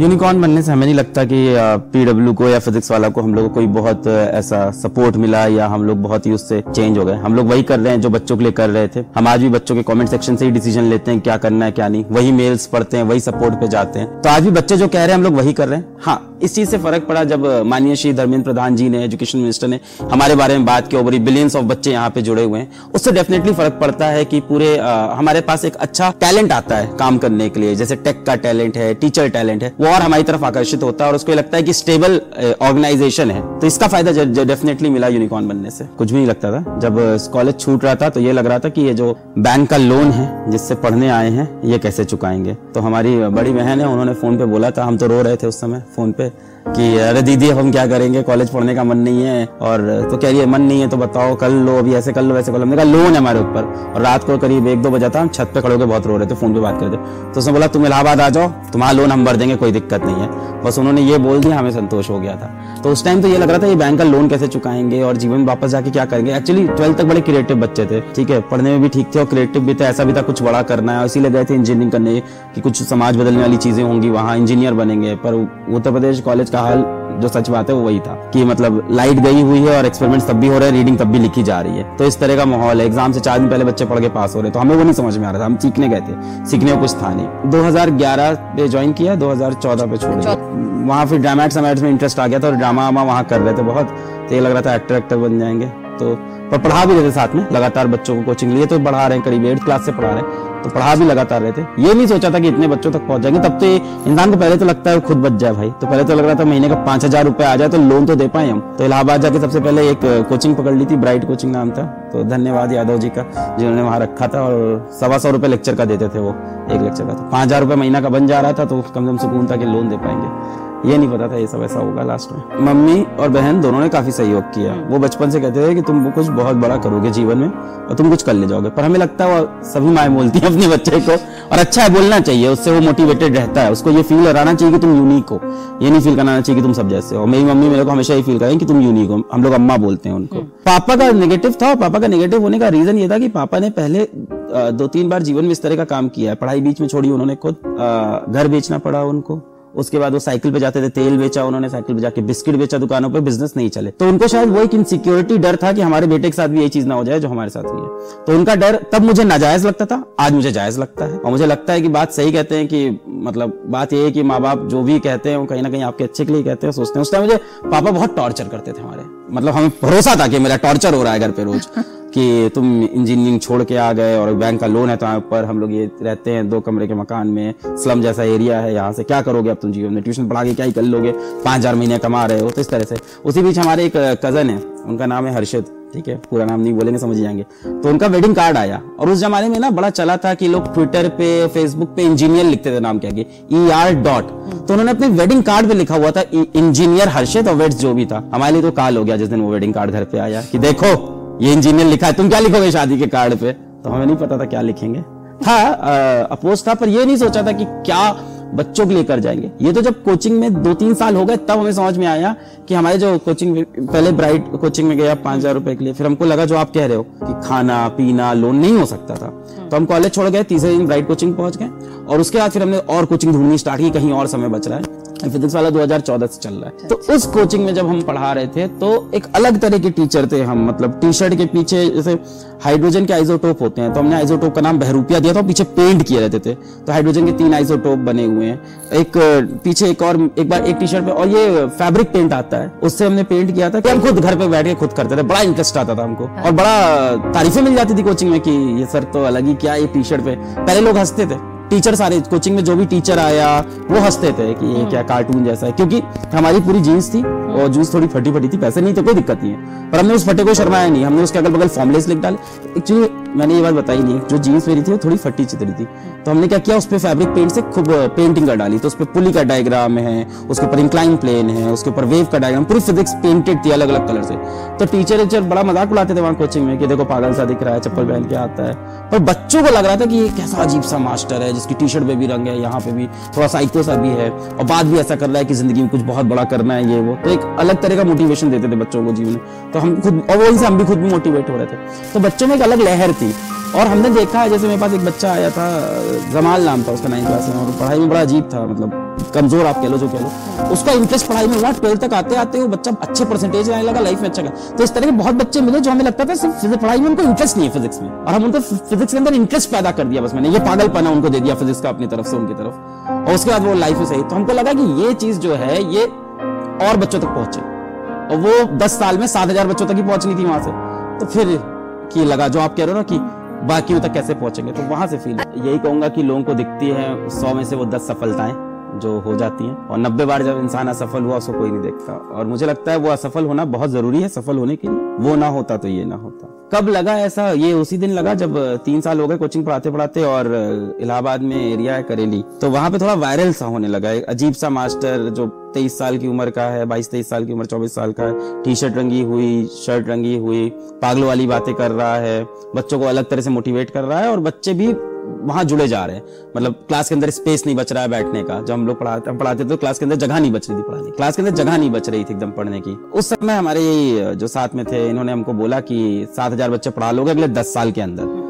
Unicorn बनने से हमें नहीं लगता कि पीडब्ल्यू को या फिजिक्स वाला को हम लोग कोई बहुत ऐसा सपोर्ट मिला या हम लोग बहुत ही उससे चेंज हो गए। हम लोग वही कर रहे हैं जो बच्चों के लिए कर रहे थे। हम आज भी बच्चों के कमेंट सेक्शन से ही डिसीज़न लेते हैं क्या करना है, क्या नहीं। वही मेल्स पढ़ते हैं, वही सपोर्ट पे जाते हैं। तो आज भी बच्चे जो कह रहे हैं हम लोग वही कर रहे हैं। हाँ इस चीज़ से फ़र्क पड़ा जब माननीय श्री धर्मेंद्र प्रधान जी ने एजुकेशन मिनिस्टर ने हमारे बारे में बात की ओवरी बिलियंस ऑफ़ बच्चे यहाँ पे जुड़े हुए हैं। उससे डेफिनेटली फ़र्क पड़ता है कि पूरे आ, हमारे पास एक अच्छा टैलेंट आता है काम करने के लिए। जैसे टेक का टैलेंट है टीचर टैलेंट है वो और हमारी तरफ़ आकर्षित होता है और उसको लगता है कि स्टेबल ऑर्गेनाइजेशन है। तो इसका फ़ायदा डेफिनेटली मिला यूनिकॉर्न बनने से। कुछ भी नहीं लगता था। जब कॉलेज छूट रहा था तो ये लग रहा था कि ये जो बैंक का लोन है जिससे पढ़ने आए हैं ये कैसे चुकाएँगे? तो हमारी बड़ी बहन है उन्होंने फ़ोन पे बोला था हम तो रो रहे थे उस समय फ़ोन पे। कि अरे दीदी, अब हम क्या करेंगे? कॉलेज पढ़ने का मन नहीं है और तो कह रही है, मन नहीं है तो बताओ, कल लो, अभी ऐसे कर लो, वैसे कर लो। हमने कहा लोन है हमारे ऊपर। और रात को करीब एक दो बजा था, हम छत पे खड़े होकर बहुत रो रहे थे, फ़ोन पे बात कर रहे थे। तो उसने बोला, तुम इलाहाबाद आ जाओ, तुम्हारा लोन हम भर देंगे, कोई दिक्कत नहीं है। बस उन्होंने ये बोल दिया, हमें संतोष हो गया था। तो उस टाइम तो ये लग रहा था, ये बैंक का लोन कैसे चुकाएँगे और जीवन वापस जाके क्या करेंगे? एक्चुअली ट्वेल्थ तक बड़े क्रिएटिव बच्चे थे, ठीक है? पढ़ने में भी ठीक थे और क्रिएटिव भी थे, ऐसा भी था, कुछ बड़ा करना है। इसीलिए गए थे इंजीनियरिंग करने, की कुछ समाज बदलने वाली चीज़ें होंगी, वहाँ इंजीनियर बनेंगे। पर उत्तर प्रदेश कॉलेज का हाल, जो सच बात है, वो वही था कि मतलब लाइट गई हुई है और एक्सपेरिमेंट तब भी हो रहे हैं रीडिंग तब भी लिखी जा रही है। तो इस तरह का माहौल है। एग्ज़ाम से चार दिन पहले बच्चे पढ़ के पास हो रहे तो हमें वो नहीं समझ में आ रहा था। हम सीखने गए थे। सीखने को कुछ था नहीं। 2011 पे ज्वाइन किया 2014 पे छोड़ दिया। वहाँ फिर ड्रामेट्स में इंटरेस्ट आ गया था और ड्रामा वामा वहाँ कर रहे थे बहुत। तो ये लग रहा था एक्टर एक्टर बन जाएँगे। तो पर पढ़ा भी रहे थे साथ में। लगातार बच्चों को कोचिंग लिए तो पढ़ा रहे हैं, करीब एट क्लास से पढ़ा रहे हैं। तो पढ़ा भी लगातार रहे थे। ये नहीं सोचा था कि इतने बच्चों तक पहुँच जाएँगे। तब तो इंसान को पहले तो लगता है खुद बच जाए भाई। तो पहले तो लग रहा था महीने का पाँच हज़ार रुपए आ जाए तो लोन तो दे पाए हम। तो इलाहाबाद जाके सबसे पहले एक कोचिंग पकड़ ली थी ब्राइट कोचिंग नाम था। तो धन्यवाद यादव जी का, जिन्होंने वहाँ रखा था और सवा सौ रुपए लेक्चर का देते थे वो, एक लेक्चर का। तो पाँच हज़ार रुपए महीना का बन जा रहा था तो कम से कम सुकून था कि लोन दे पाएँगे। ये नहीं पता था ये सब ऐसा होगा लास्ट में। मम्मी और बहन दोनों ने काफ़ी सहयोग किया। वो बचपन से कहते थे कि तुम कुछ बहुत बड़ा करोगे जीवन में और तुम कुछ कर ले जाओगे। पर हमें लगता है वो सभी माए बोलती है अपने बच्चे को और अच्छा है बोलना चाहिए उससे वो मोटिवेटेड रहता है। उसको ये फील कराना चाहिए कि तुम यूनिक हो। ये नहीं फील कराना चाहिए कि तुम सब जैसे हो। मेरी मम्मी मेरे को हमेशा ये फील करें कि तुम यूनिक हो। हम लोग अम्मा बोलते हैं उनको। हम्म। पापा का नेगेटिव था पापा का नेगेटिव होने का रीजन ये था कि पापा ने पहले दो तीन बार जीवन में इस तरह का काम किया है। पढ़ाई बीच में छोड़ी उन्होंने खुद। घर बेचना पड़ा उनको। उसके बाद वो साइकिल पे जाते थे, तेल बेचा उन्होंने, साइकिल पे जाके बिस्किट बेचा दुकानों पे बिज़नेस नहीं चले। तो उनको शायद वो एक इनसिक्योरिटी डर था कि हमारे बेटे के साथ भी यही चीज़ ना हो जाए जो हमारे साथ हुई है। तो उनका डर तब मुझे नाजायज लगता था, आज मुझे जायज़ लगता है। और मुझे लगता है कि बात सही कहते हैं कि मतलब बात ये है कि माँ बाप जो भी कहते हैं, वो कहीं ना कहीं आपके अच्छे के लिए कहते हैं, सोचते हैं। उस टाइम मुझे पापा बहुत टॉर्चर करते थे हमारे। मतलब हमें भरोसा था कि मेरा टॉर्चर हो रहा है घर पे रोज। कि तुम इंजीनियरिंग छोड़ के आ गए और बैंक का लोन है तुम्हारे ऊपर हम लोग ये रहते हैं दो कमरे के मकान में, स्लम जैसा एरिया है, यहाँ से क्या करोगे अब तुम जीवन में? ट्यूशन पढ़ा के क्या ही कर लोगे? पाँच हज़ार महीने कमा रहे हो तो इस तरह से। उसी बीच हमारे एक कज़न है, उनका नाम है हर्षद ठीक है? पूरा नाम नहीं बोलेंगे, समझ जाएँगे। तो उनका वेडिंग कार्ड आया और उस जमाने में ना बड़ा चला था कि लोग ट्विटर पे फेसबुक पे इंजीनियर लिखते थे नाम क्या ई आर डॉट तो उन्होंने अपने वेडिंग कार्ड पे लिखा हुआ था इंजीनियर हर्षद और वेट्स जो भी था। हमारे लिए तो काल हो गया जिस दिन वो वेडिंग कार्ड घर पे आया, कि देखो ये इंजीनियर लिखा है, तुम क्या लिखोगे शादी के कार्ड पे? तो हमें नहीं पता था क्या लिखेंगे। था अपोज था, पर ये नहीं सोचा था कि क्या बच्चों के लिए कर जाएँगे। ये तो जब कोचिंग में दो तीन साल हो गए, तब हमें समझ में आया कि हमारे जो कोचिंग पहले ब्राइट कोचिंग में गया पाँच हज़ार रुपए के लिए, फिर हमको लगा जो आप कह रहे हो कि खाना, पीना लोन नहीं हो सकता था। तो हम कॉलेज छोड़ गए, तीसरे दिन ब्राइट कोचिंग पहुँच गए, और उसके बाद फिर हमने और कोचिंग ढूंढनी स्टार्ट की, कहीं और समय बच रहा है। फिजिक्स वाला 2014 से चल रहा है। तो उस कोचिंग में जब हम पढ़ा रहे थे तो एक अलग तरह के टीचर थे हम मतलब टी शर्ट के पीछे जैसे हाइड्रोजन के आइसोटोप होते हैं तो हमने आइसोटोप का नाम बहरूपिया दिया था पीछे पेंट किए रहते थे। तो हाइड्रोजन के तीन आइसोटोप बने हुए हैं। एक, पीछे एक और, एक बार एक टी शर्ट पे, और ये फैब्रिक पेंट आता है। उससे हमने पेंट किया था कि हम खुद घर पे बैठ के खुद करते थे। बड़ा इंटरेस्ट आता था हमको। और बड़ा तारीफें मिल जाती थी कोचिंग में कि ये सर तो अलग ही क्या ये टी शर्ट पे। पहले लोग हँसते थे। टीचर सारे कोचिंग में जो भी टीचर आया वो हँसते थे कि ये क्या कार्टून जैसा है। क्योंकि हमारी पूरी जीन्स थी। और जीन्स थोड़ी फटी फटी थी, पैसे नहीं तो कोई दिक्कत नहीं है। पर हमने उस फटे को शर्माया नहीं, हमने उसके अगल बगल फॉर्मलेस लिख डाले। एक्चुअली मैंने ये बात बताई नहीं, जो जीन्स मेरी थी वो थोड़ी फटी चितरी थी। तो हमने क्या किया, उस पर फैब्रिक पेंट से खूब पेंटिंग कर डाली। तो उस पर पुली का डायग्राम है, उसके ऊपर इंक्लाइन प्लेन है, उसके ऊपर वेव का डायग्राम पूरी फिजिक्स पेंटेड थी अलग अलग कलर से। तो टीचर टीचर बड़ा मज़ाक उड़ाते थे वहाँ कोचिंग में कि देखो पागल सा दिख रहा है, चप्पल पहन के आता है। पर बच्चों को लग रहा था कि ये कैसा अजीब सा मास्टर है, जिसकी टी शर्ट पे भी रंग है, यहाँ पे भी थोड़ा साइको सा भी है, और बात भी ऐसा कर रहा है कि ज़िंदगी में कुछ बहुत बड़ा करना है, ये, वो। तो एक अलग तरह का मोटिवेशन देते थे बच्चों को जीवन में। तो हम खुद, और वही से हम भी खुद भी मोटिवेट हो रहे थे। तो बच्चों में एक अलग लहर थी। और हमने देखा, जैसे मेरे पास एक बच्चा आया था, जमाल नाम था उसका नाइन क्लास में, और पढ़ाई में बड़ा अजीब था मतलब कमज़ोर आप कह लो, जो कह लो। उसका इंटरेस्ट पढ़ाई में हुआ ट्वेल्थ तक आते आते वो बच्चा अच्छे परसेंटेज आने लगा लाइफ में अच्छा तो इस तरह के बहुत बच्चे मिले जो हमें लगता था सिर्फ़ पढ़ाई में उनको इंटरेस्ट नहीं है फिजिक्स में। और हम उनको फिजिक्स के अंदर इंटरेस्ट पैदा कर दिया बस मैंने। ये पागल पागलपना उनको दे दिया फिजिक्स का अपनी तरफ़ से, उनकी तरफ़। और उसके बाद वो लाइफ में सही। तो हमको लगा कि ये चीज़ जो है, ये और बच्चों तक पहुँचे। और वो दस साल में सात हज़ार बच्चों तक ही पहुंचनी थी वहाँ से। तो फिर की लगा, जो आप कह रहे हो ना कि बाकियों तक कैसे पहुँचेंगे तो वहाँ से फील यही कहूँगा कि लोगों को दिखती है, सौ में से वो दस सफलताएँ। जो हो जाती हैं। और नब्बे बार जब इंसान असफल हुआ, उसको कोई नहीं देखता। और मुझे लगता है वो असफल होना बहुत ज़रूरी है, सफल होने के लिए। वो ना होता तो ये ना होता। कब लगा ऐसा? ये उसी दिन लगा जब तीन साल हो गए कोचिंग पढ़ाते पढ़ाते और इलाहाबाद में एरिया है करेली। तो वहाँ पे थोड़ा वायरल सा होने लगा। एक अजीब सा मास्टर जो तेईस साल की उम्र का है, बाईस, तेईस साल की उम्र, चौबीस साल का है टी शर्ट रंगी हुई, शर्ट रंगी हुई, पागलों वाली बातें कर रहा है, बच्चों को अलग तरह से मोटिवेट कर रहा है और बच्चे भी वहाँ जुड़े जा रहे हैं। मतलब क्लास के अंदर स्पेस नहीं बच रहा है बैठने का। जब हम लोग पढ़ाते हम पढ़ाते तो क्लास के अंदर जगह नहीं बच रही थी पढ़ाने क्लास के अंदर जगह नहीं बच रही थी एकदम पढ़ने की। उस समय हमारे जो साथ में थे, इन्होंने हमको बोला कि सात हज़ार बच्चे पढ़ा लोगे अगले दस साल के अंदर।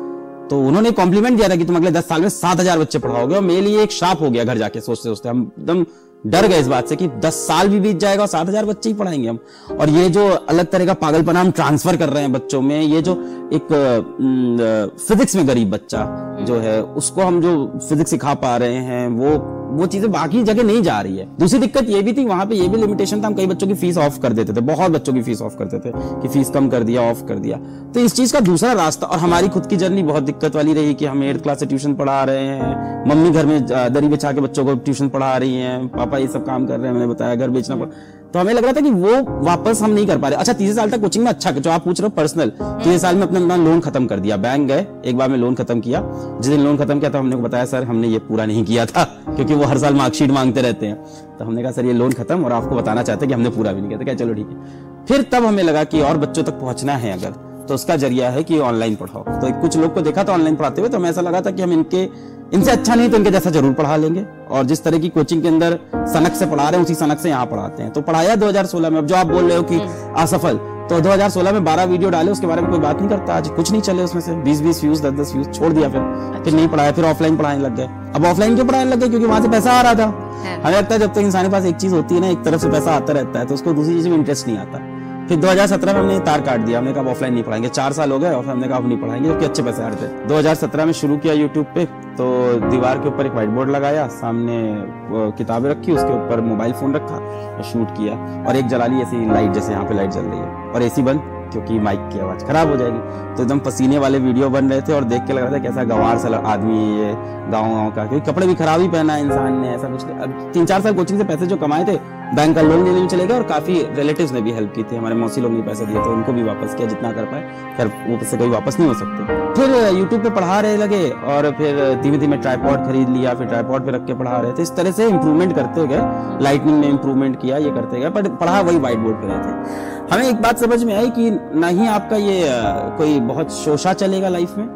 तो उन्होंने कॉम्प्लीमेंट दिया था कि तुम अगले दस साल में सात हज़ार बच्चे पढ़ाओगे और मेरे लिए एक शाप हो गया घर जाके सोचते सोचते हम एकदम डर गए इस बात से कि दस साल भी बीत जाएगा सात हज़ार बच्चे ही पढ़ाएँगे हम। और ये जो अलग तरह का पागलपना हम ट्रांसफ़र कर रहे हैं बच्चों में, ये जो एक फिजिक्स में गरीब बच्चा जो है, उसको हम जो फिजिक्स सिखा पा रहे हैं, वो वो चीज़ें बाकी जगह नहीं जा रही है। दूसरी दिक्कत ये भी थी, वहाँ पे ये भी लिमिटेशन था, हम कई बच्चों की फ़ीस ऑफ़ कर देते थे, बहुत बच्चों की फ़ीस ऑफ़ करते थे कि फ़ीस कम कर दिया ऑफ़ कर दिया। तो इस चीज़ का दूसरा रास्ता और हमारी खुद की जर्नी बहुत दिक्कत वाली रही कि हम एट्थ क्लास से ट्यूशन पढ़ा रहे हैं, मम्मी घर में दरी बिछा के बच्चों को ट्यूशन पढ़ा रही है, पापा ये सब काम कर रहे हैं, मैंने बताया, घर बेचना पड़ा तो हमें लग रहा था कि वो वापस हम नहीं कर पा रहे। अच्छा तीसरे साल तक कोचिंग में अच्छा जो आप पूछ रहे हो पर्सनल तीसरे साल में अपना लोन खत्म कर दिया। बैंक गए, एक बार में लोन खत्म किया। जिस दिन लोन खत्म किया तो हमने को बताया, सर, हमने ये पूरा नहीं किया था। क्योंकि वो हर साल मार्कशीट मांगते रहते हैं। तो हमने कहा, सर, ये लोन खत्म और आपको बताना चाहते कि हमने पूरा भी नहीं किया। था क्या चलो, ठीक है। फिर तब हमें लगा कि और बच्चों तक पहुँचना है अगर तो उसका ज़रिया है कि ऑनलाइन पढ़ाओ। तो कुछ लोग को देखा था ऑनलाइन पढ़ाते हुए तो हमें ऐसा लगा था कि हम इनके इनसे अच्छा नहीं तो इनके जैसा ज़रूर पढ़ा लेंगे। और जिस तरह की कोचिंग के अंदर सनक से पढ़ा रहे हैं उसी सनक से यहाँ पढ़ाते हैं। तो पढ़ाया 2016 में। अब जो आप बोल रहे हो कि हम्म। असफल तो 2016 में 12 वीडियो डाले उसके बारे में कोई बात नहीं करता। आज कुछ नहीं चले उसमें से। 20 20 व्यूज़ 10 10 व्यूज़ छोड़ दिया फिर। अच्छा। फिर नहीं पढ़ाया फिर ऑफलाइन पढ़ाने लग गए। अब ऑफलाइन क्यों पढ़ाने लग गए? क्योंकि वहाँ से पैसा आ रहा था। हमें लगता है जब तक इंसान के पास एक चीज़ होती है ना एक तरफ़ से पैसा आता रहता है तो उसको दूसरी चीज़ में इंटरेस्ट नहीं आता। फिर 2017 में हमने तार काट दिया। हमने कहा ऑफलाइन नहीं पढ़ाएँगे। चार साल हो गए और हमने कहा नहीं पढ़ाएँगे, क्योंकि अच्छे पैसे आ रहे थे 2017 में शुरू किया यूट्यूब पे तो दीवार के ऊपर एक व्हाइट बोर्ड लगाया, सामने किताबें रखी, उसके ऊपर मोबाइल फ़ोन रखा और शूट किया। और एक जला ली ऐसी लाइट जैसे यहाँ पे लाइट जल रही है। और एसी बंद, क्योंकि माइक की आवाज़ खराब हो जाएगी। तो एकदम पसीने वाले वीडियो बन रहे थे और देख के लग रहा था कैसा गंवार सा आदमी है ये गाँव गाँव का। क्योंकि कपड़े भी खराब ही पहना है इंसान ने, ऐसा कुछ तीन चार साल कोचिंग से पैसे जो कमाए थे बैंक का लोन लेने में चले गए और काफ़ी रिलेटिव्स ने भी हेल्प की थी। हमारे मौसी लोग ने पैसे दिए थे, उनको भी वापस किया जितना कर पाए। खैर, वो पैसे कभी वापस नहीं हो सकते। फिर यूट्यूब पे पढ़ा रहे लगे और फिर धीमे धीमे ट्राईपॉड खरीद लिया, फिर ट्राईपॉड पे रख के पढ़ा रहे थे। इस तरह से इंप्रूवमेंट करते गए। लाइटनिंग में इंप्रूवमेंट किया, ये करते गए, पर पढ़ा वही व्हाइट बोर्ड पे रहे थे हमें एक बात समझ में आई कि ना ही आपका ये कोई बहुत शोशा चलेगा लाइफ में,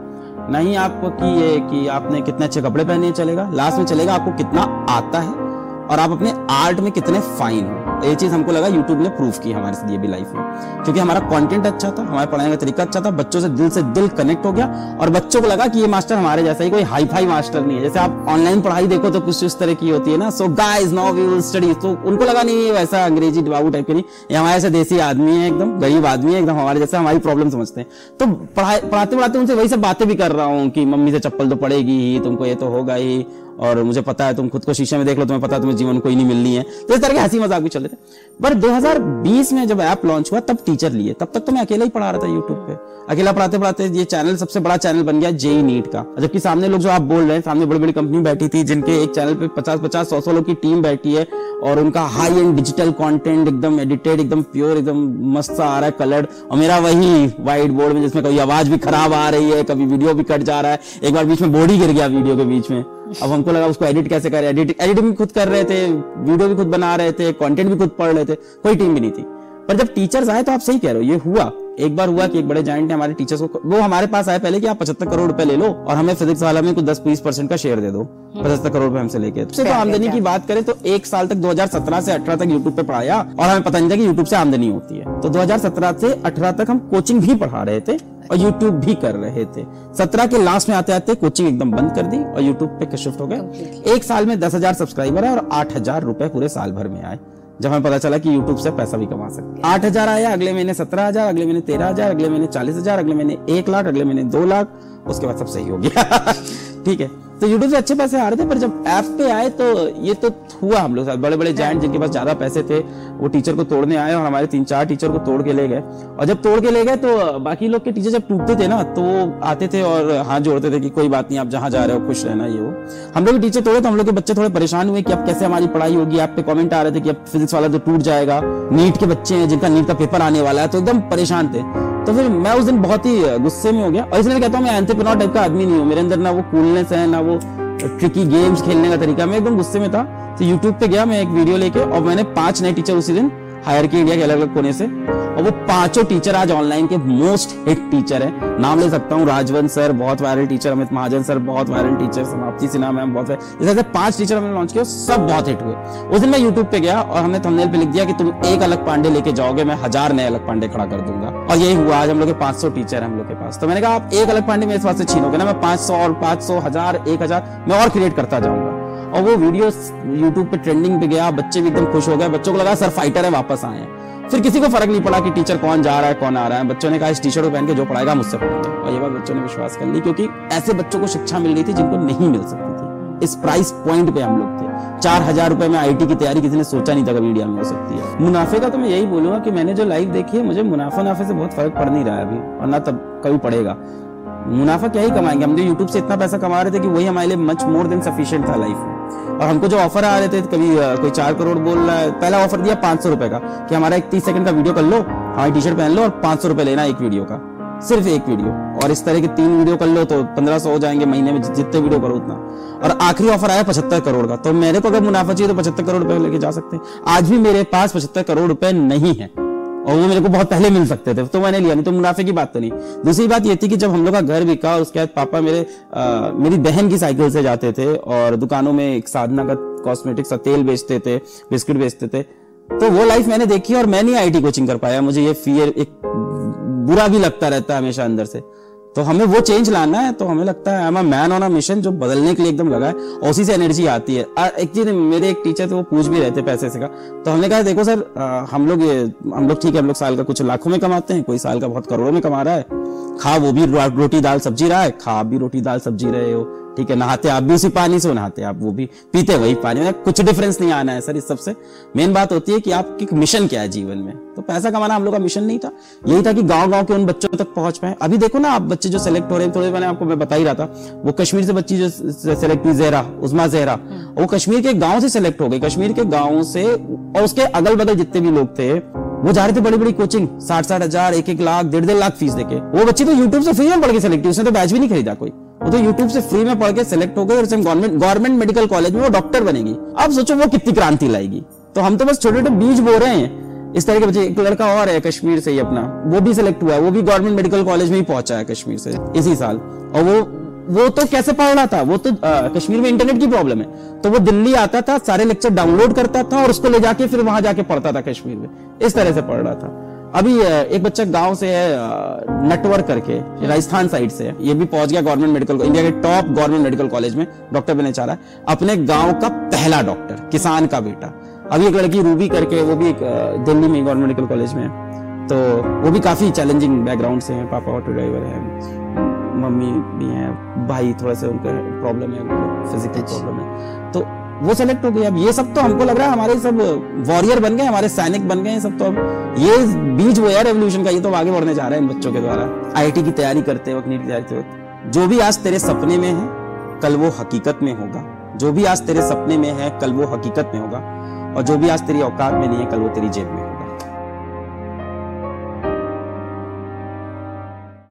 ना ही आपकी ये कि आपने कितने अच्छे कपड़े पहने चलेगा। लास्ट में चलेगा, आपको कितना आता है। और आप अपने आर्ट में कितने फाइन हो। ये चीज़ हमको लगा यूट्यूब ने प्रूफ की हमारे लिए भी लाइफ में। क्योंकि हमारा कंटेंट अच्छा था, हमारे पढ़ाने का तरीका अच्छा था, बच्चों से दिल से दिल कनेक्ट हो गया और बच्चों को लगा कि ये मास्टर हमारे जैसा ही कोई हाई फाई मास्टर नहीं है। जैसे आप ऑनलाइन पढ़ाई देखो तो कुछ इस तरह की होती है ना। So guys now we will study तो उनको लगा नहीं वैसा अंग्रेज़ी बाबू टाइप के नहीं। ये हमारे ऐसे देसी आदमी है एकदम, गरीब आदमी है एकदम, हमारे जैसा हमारी प्रॉब्लम समझते हैं। तो पढ़ाई, पढ़ाते पढ़ाते उनसे वही सब बातें भी कर रहा हूँ कि मम्मी से चप्पल तो पड़ेगी ही, तुमको ये तो होगा ही, और मुझे पता है तुम खुद को शीशे में देख लो, तुम्हें पता है तुम्हें जीवन कोई नहीं मिलनी है। तो इस तरह के हँसी मज़ाक भी चले रहे थे पर 2020 में जब ऐप लॉन्च हुआ, तब टीचर लिए। तब तक तो मैं अकेला ही पढ़ा रहा था यूट्यूब पे। अकेला पढ़ाते पढ़ाते ये चैनल सबसे बड़ा चैनल बन गया जेई नीट का। जबकि सामने लोग जो आप बोल रहे हैं, सामने बड़ी बड़ी कंपनी बैठी थी, जिनके एक चैनल पे पचास पचास सौ सौ लोग की टीम बैठी है, और उनका हाई एंड डिजिटल कंटेंट एकदम एडिटेड एकदम प्योर एकदम मस्त सा आ रहा है कलर्ड और मेरा वही व्हाइट बोर्ड में जिसमें कभी आवाज़ भी खराब आ रही है, कभी वीडियो भी कट जा रहा है। एक बार बीच में बोर्ड ही गिर गया वीडियो के बीच में। अब हमको लगा उसको एडिट कैसे करें? एडिट एडिटिंग भी खुद कर रहे थे वीडियो भी खुद बना रहे थे कंटेंट भी खुद पढ़ रहे थे कोई टीम भी नहीं थी। पर जब टीचर्स आए तो आप सही कह रहे हो ये हुआ। एक बार हुआ कि एक बड़े जाइंट ने हमारे टीचर्स को वो हमारे पास आए पहले कि आप पचहत्तर करोड़ रुपए ले लो और हमें फिजिक्स वाला में कुछ दस बीस परसेंट का शेयर दे दो पचहत्तर करोड़ रुपए हमसे लेके। तो आमदनी की बात करें तो एक साल तक 2017 से 18 तक यूट्यूब पे पढ़ाया और हमें पता नहीं था कि यूट्यूब से आमदनी होती है। तो 2017 से 18 तक हम कोचिंग भी पढ़ा रहे थे। और यूट्यूब भी कर रहे थे। सत्रह के लास्ट में आते आते कोचिंग एकदम बंद कर दी और यूट्यूब पे शिफ्ट हो गए एक साल में दस हज़ार सब्सक्राइबर है और आठ हज़ार रुपए पूरे साल भर में आए जब हमें पता चला कि यूट्यूब से पैसा भी कमा सकते आठ हज़ार आया अगले महीने सत्रह हज़ार अगले महीने तेरह हज़ार अगले महीने चालीस हज़ार अगले महीने एक लाख अगले महीने दो लाख उसके बाद सब सही हो गया। ठीक है। तो यूट्यूब से अच्छे पैसे आ रहे थे, पर जब ऐप पे आए तो ये तो हुआ हम लोग साथ। बड़े बड़े जाइंट जिनके पास ज़्यादा पैसे थे, वो टीचर को तोड़ने आए और हमारे तीन चार टीचर को तोड़ के ले गए। और जब तोड़ के ले गए तो बाकी लोग के टीचर जब टूटते थे ना तो आते थे और हाथ जोड़ते थे कि कोई बात नहीं, आप जहाँ जा रहे हो, खुश रहना ये वो। हम लोग टीचर तोड़े तो हम लोग के बच्चे थोड़े परेशान हुए कि अब कैसे हमारी पढ़ाई होगी। आप पे कॉमेंट आ रहे थे कि अब फिजिक्स वाला तो टूट जाएगा नीट के बच्चे हैं जिनका नीट का पेपर आने वाला है तो एकदम परेशान थे। तो फिर मैं उस दिन बहुत ही गुस्से में हो गया। और इसलिए कहता हूँ, मैं एंटरप्रेन्योर टाइप का आदमी नहीं हूँ। मेरे अंदर ना वो कूलनेस है, ना वो ट्रिकी गेम्स खेलने का तरीका। मैं एकदम गुस्से में था। तो यूट्यूब पे गया मैं एक वीडियो लेके और मैंने पाँच नए टीचर उसी दिन हायर किए इंडिया के अलग अलग कोने से। और वो पाँचों टीचर आज ऑनलाइन के मोस्ट हिट टीचर है। नाम ले सकता हूँ राजवंत सर, बहुत viral teacher Amit Mahajan sir, बहुत viral teacher Samapti Sinha ma'am, बहुत ऐसे पाँच टीचर हमने लॉन्च किया सब बहुत हिट हुए। उस दिन मैं यूट्यूब पे गया और हमने थंबनेल पे लिख दिया कि तुम एक अलग पांडे लेके जाओगे, मैं हज़ार नए अलग पांडे खड़ा कर दूँगा। और यही हुआ, आज हम लोग के पाँच टीचर हम लोग के पास। तो मैंने कहा, आप एक अलग पांडे मेरे पास से छीनोगे ना, मैं पाँच और पाँच हज़ार, एक हज़ार, मैं और क्रिएट करता जाऊँगा। और वो वीडियो यूट्यूब पे ट्रेंडिंग पे गया, बच्चे भी एकदम खुश हो गए, बच्चों को लगा सर फाइटर है, वापस आए फिर किसी को फ़र्क नहीं पड़ा कि टीचर कौन जा रहा है, कौन आ रहा है। बच्चों ने कहा, इस टी शर्ट पहन के जो पढ़ाएगा, मुझसे पढ़ेंगे और ये बात बच्चों ने विश्वास कर ली, क्योंकि ऐसे बच्चों को शिक्षा मिल रही थी जिनको नहीं मिल सकती थी। इस प्राइस पॉइंट पे हम लोग थे। चार हज़ार रुपए में आईटी की तैयारी किसी ने सोचा नहीं था कभी इंडिया में हो सकती है। मुनाफे का तो मैं यही बोलूँगा कि मैंने जो लाइफ देखी है, मुझे मुनाफा नाफे से बहुत फ़र्क पड़ नहीं रहा है अभी, और ना तब कभी पड़ेगा। मुनाफा क्या ही कमाएँगे? हम जो यूट्यूब से इतना पैसा कमा रहे थे कि वही हमारे लिए मच मोर देन सफिशियंट था लाइफ में और हमको जो ऑफ़र आ रहे थे, कभी कोई चार करोड़ बोल रहा है, पहला ऑफ़र दिया पाँच सौ रुपए का कि हमारा एक तीस सेकंड का वीडियो कर लो हमारी टी शर्ट पहन लो और पाँच सौ रुपए लेना एक वीडियो का, सिर्फ़ एक वीडियो और इस तरह के तीन वीडियो कर लो तो पंद्रह सौ हो जाएँगे महीने में जितने वीडियो करो उतना। और आखिरी ऑफ़र आया पचहत्तर करोड़ का तो मेरे को अगर मुनाफा चाहिए तो पचहत्तर करोड़ रुपए लेके जा सकते हैं। आज भी मेरे पास पचहत्तर करोड़ रुपए नहीं है। और वो मेरे को बहुत पहले मिल सकते थे तो मैंने लिया नहीं तो मुनाफे की बात तो नहीं। दूसरी बात ये थी कि जब हम लोग का घर बिका और उसके बाद पापा मेरे आ, मेरी बहन की साइकिल से जाते थे और दुकानों में एक साधना का कॉस्मेटिक्स का तेल बेचते थे बिस्किट बेचते थे तो वो लाइफ मैंने देखी और मैं नहीं आईटी कोचिंग कर पाया। मुझे ये फियर एक बुरा भी लगता रहता है हमेशा अंदर से। तो हमें वो चेंज लाना है तो हमें लगता है I man on a mission जो बदलने के लिए एकदम लगा है और उसी से एनर्जी आती है। एक चीज़ मेरे एक टीचर थे वो पूछ भी रहे थे पैसे से का। तो हमने कहा देखो सर आ, हम लोग ये हम लोग ठीक है हम लोग साल का कुछ लाखों में कमाते हैं कोई साल का बहुत करोड़ों में कमा रहा है। खा वो भी रोटी दाल सब्ज़ी रहा है खा भी रोटी दाल सब्ज़ी रहे हो। ठीक है नहाते आप भी उसी पानी से नहाते आप वो भी पीते वही पानी। में कुछ डिफरेंस नहीं आना है सर इस सबसे। मेन बात होती है कि आपकी मिशन क्या है जीवन में? तो पैसा कमाना हम लोग का मिशन नहीं था। यही था कि गाँव गाँव के उन बच्चों तक पहुँच पाए। अभी देखो ना आप बच्चे जो सेलेक्ट हो रहे हैं थोड़े मैंने आपको मैं बता ही रहा था वो कश्मीर से बच्ची जो सेलेक्ट हुई जहरा उजमा जहरा वो कश्मीर के गाँव से सेलेक्ट हो गई कश्मीर के गाँव से और उसके अगल बगल जितने भी लोग थे वो जा रहे थे बड़ी बड़ी कोचिंग साठ साठ हज़ार एक एक लाख डेढ़ डेढ़ लाख फ़ीस देके। वो बच्ची तो यूट्यूब से फ्री में पढ़ के सेलेक्ट हुई उसने तो बैच भी नहीं खरीदा कोई। वो तो यूट्यूब से फ्री में पढ़ के सिलेक्ट हो गई और गवर्नमेंट गवर्नमेंट मेडिकल कॉलेज में वो डॉक्टर बनेगी। अब सोचो वो कितनी क्रांति लाएगी। तो हम तो बस छोटे छोटे बीज बो रहे हैं। इस तरह के बच्चे एक लड़का और है कश्मीर से ही अपना। वो भी सिलेक्ट हुआ है। वो भी गवर्नमेंट मेडिकल कॉलेज में ही पहुँचा है कश्मीर से इसी साल। और वो वो तो कैसे पढ़ रहा था? वो तो आ, कश्मीर में इंटरनेट की प्रॉब्लम है। तो वो दिल्ली आता था सारे लेक्चर डाउनलोड करता था और उसको ले जाके फिर वहाँ जाके पढ़ता था कश्मीर में। इस तरह से पढ़ रहा था। अभी एक बच्चा गाँव से है नेटवर्क करके राजस्थान साइड से ये भी पहुँच गया गवर्नमेंट मेडिकल इंडिया के टॉप गवर्नमेंट मेडिकल कॉलेज में डॉक्टर बनने चाह रहा है। अपने गाँव का पहला डॉक्टर किसान का बेटा। अभी एक लड़की रूबी करके वो भी एक दिल्ली में गवर्नमेंट मेडिकल कॉलेज में है। तो वो भी काफ़ी चैलेंजिंग बैकग्राउंड से हैं। पापा ऑटो ड्राइवर है मम्मी भी हैं भाई थोड़ा सा उनका प्रॉब्लम है फ़िज़िकल प्रॉब्लम है। तो वो सेलेक्ट हो गई अब ये सब तो हमको लग रहा है हमारे सब वॉरियर बन गए, हमारे सैनिक बन गए सब तो अब ये बीज वो है रेवोल्यूशन का, ये तो आगे बढ़ने जा रहा है इन बच्चों के द्वारा। आईआईटी की तैयारी करते वक्त नीट की तैयारी करते वक्त। जो भी आज तेरे सपने में है, कल वो हकीकत में होगा। जो भी आज तेरे सपने में है, कल वो हकीकत में होगा। और जो भी आज तेरी औकात में नहीं है, कल वो तेरी जेब में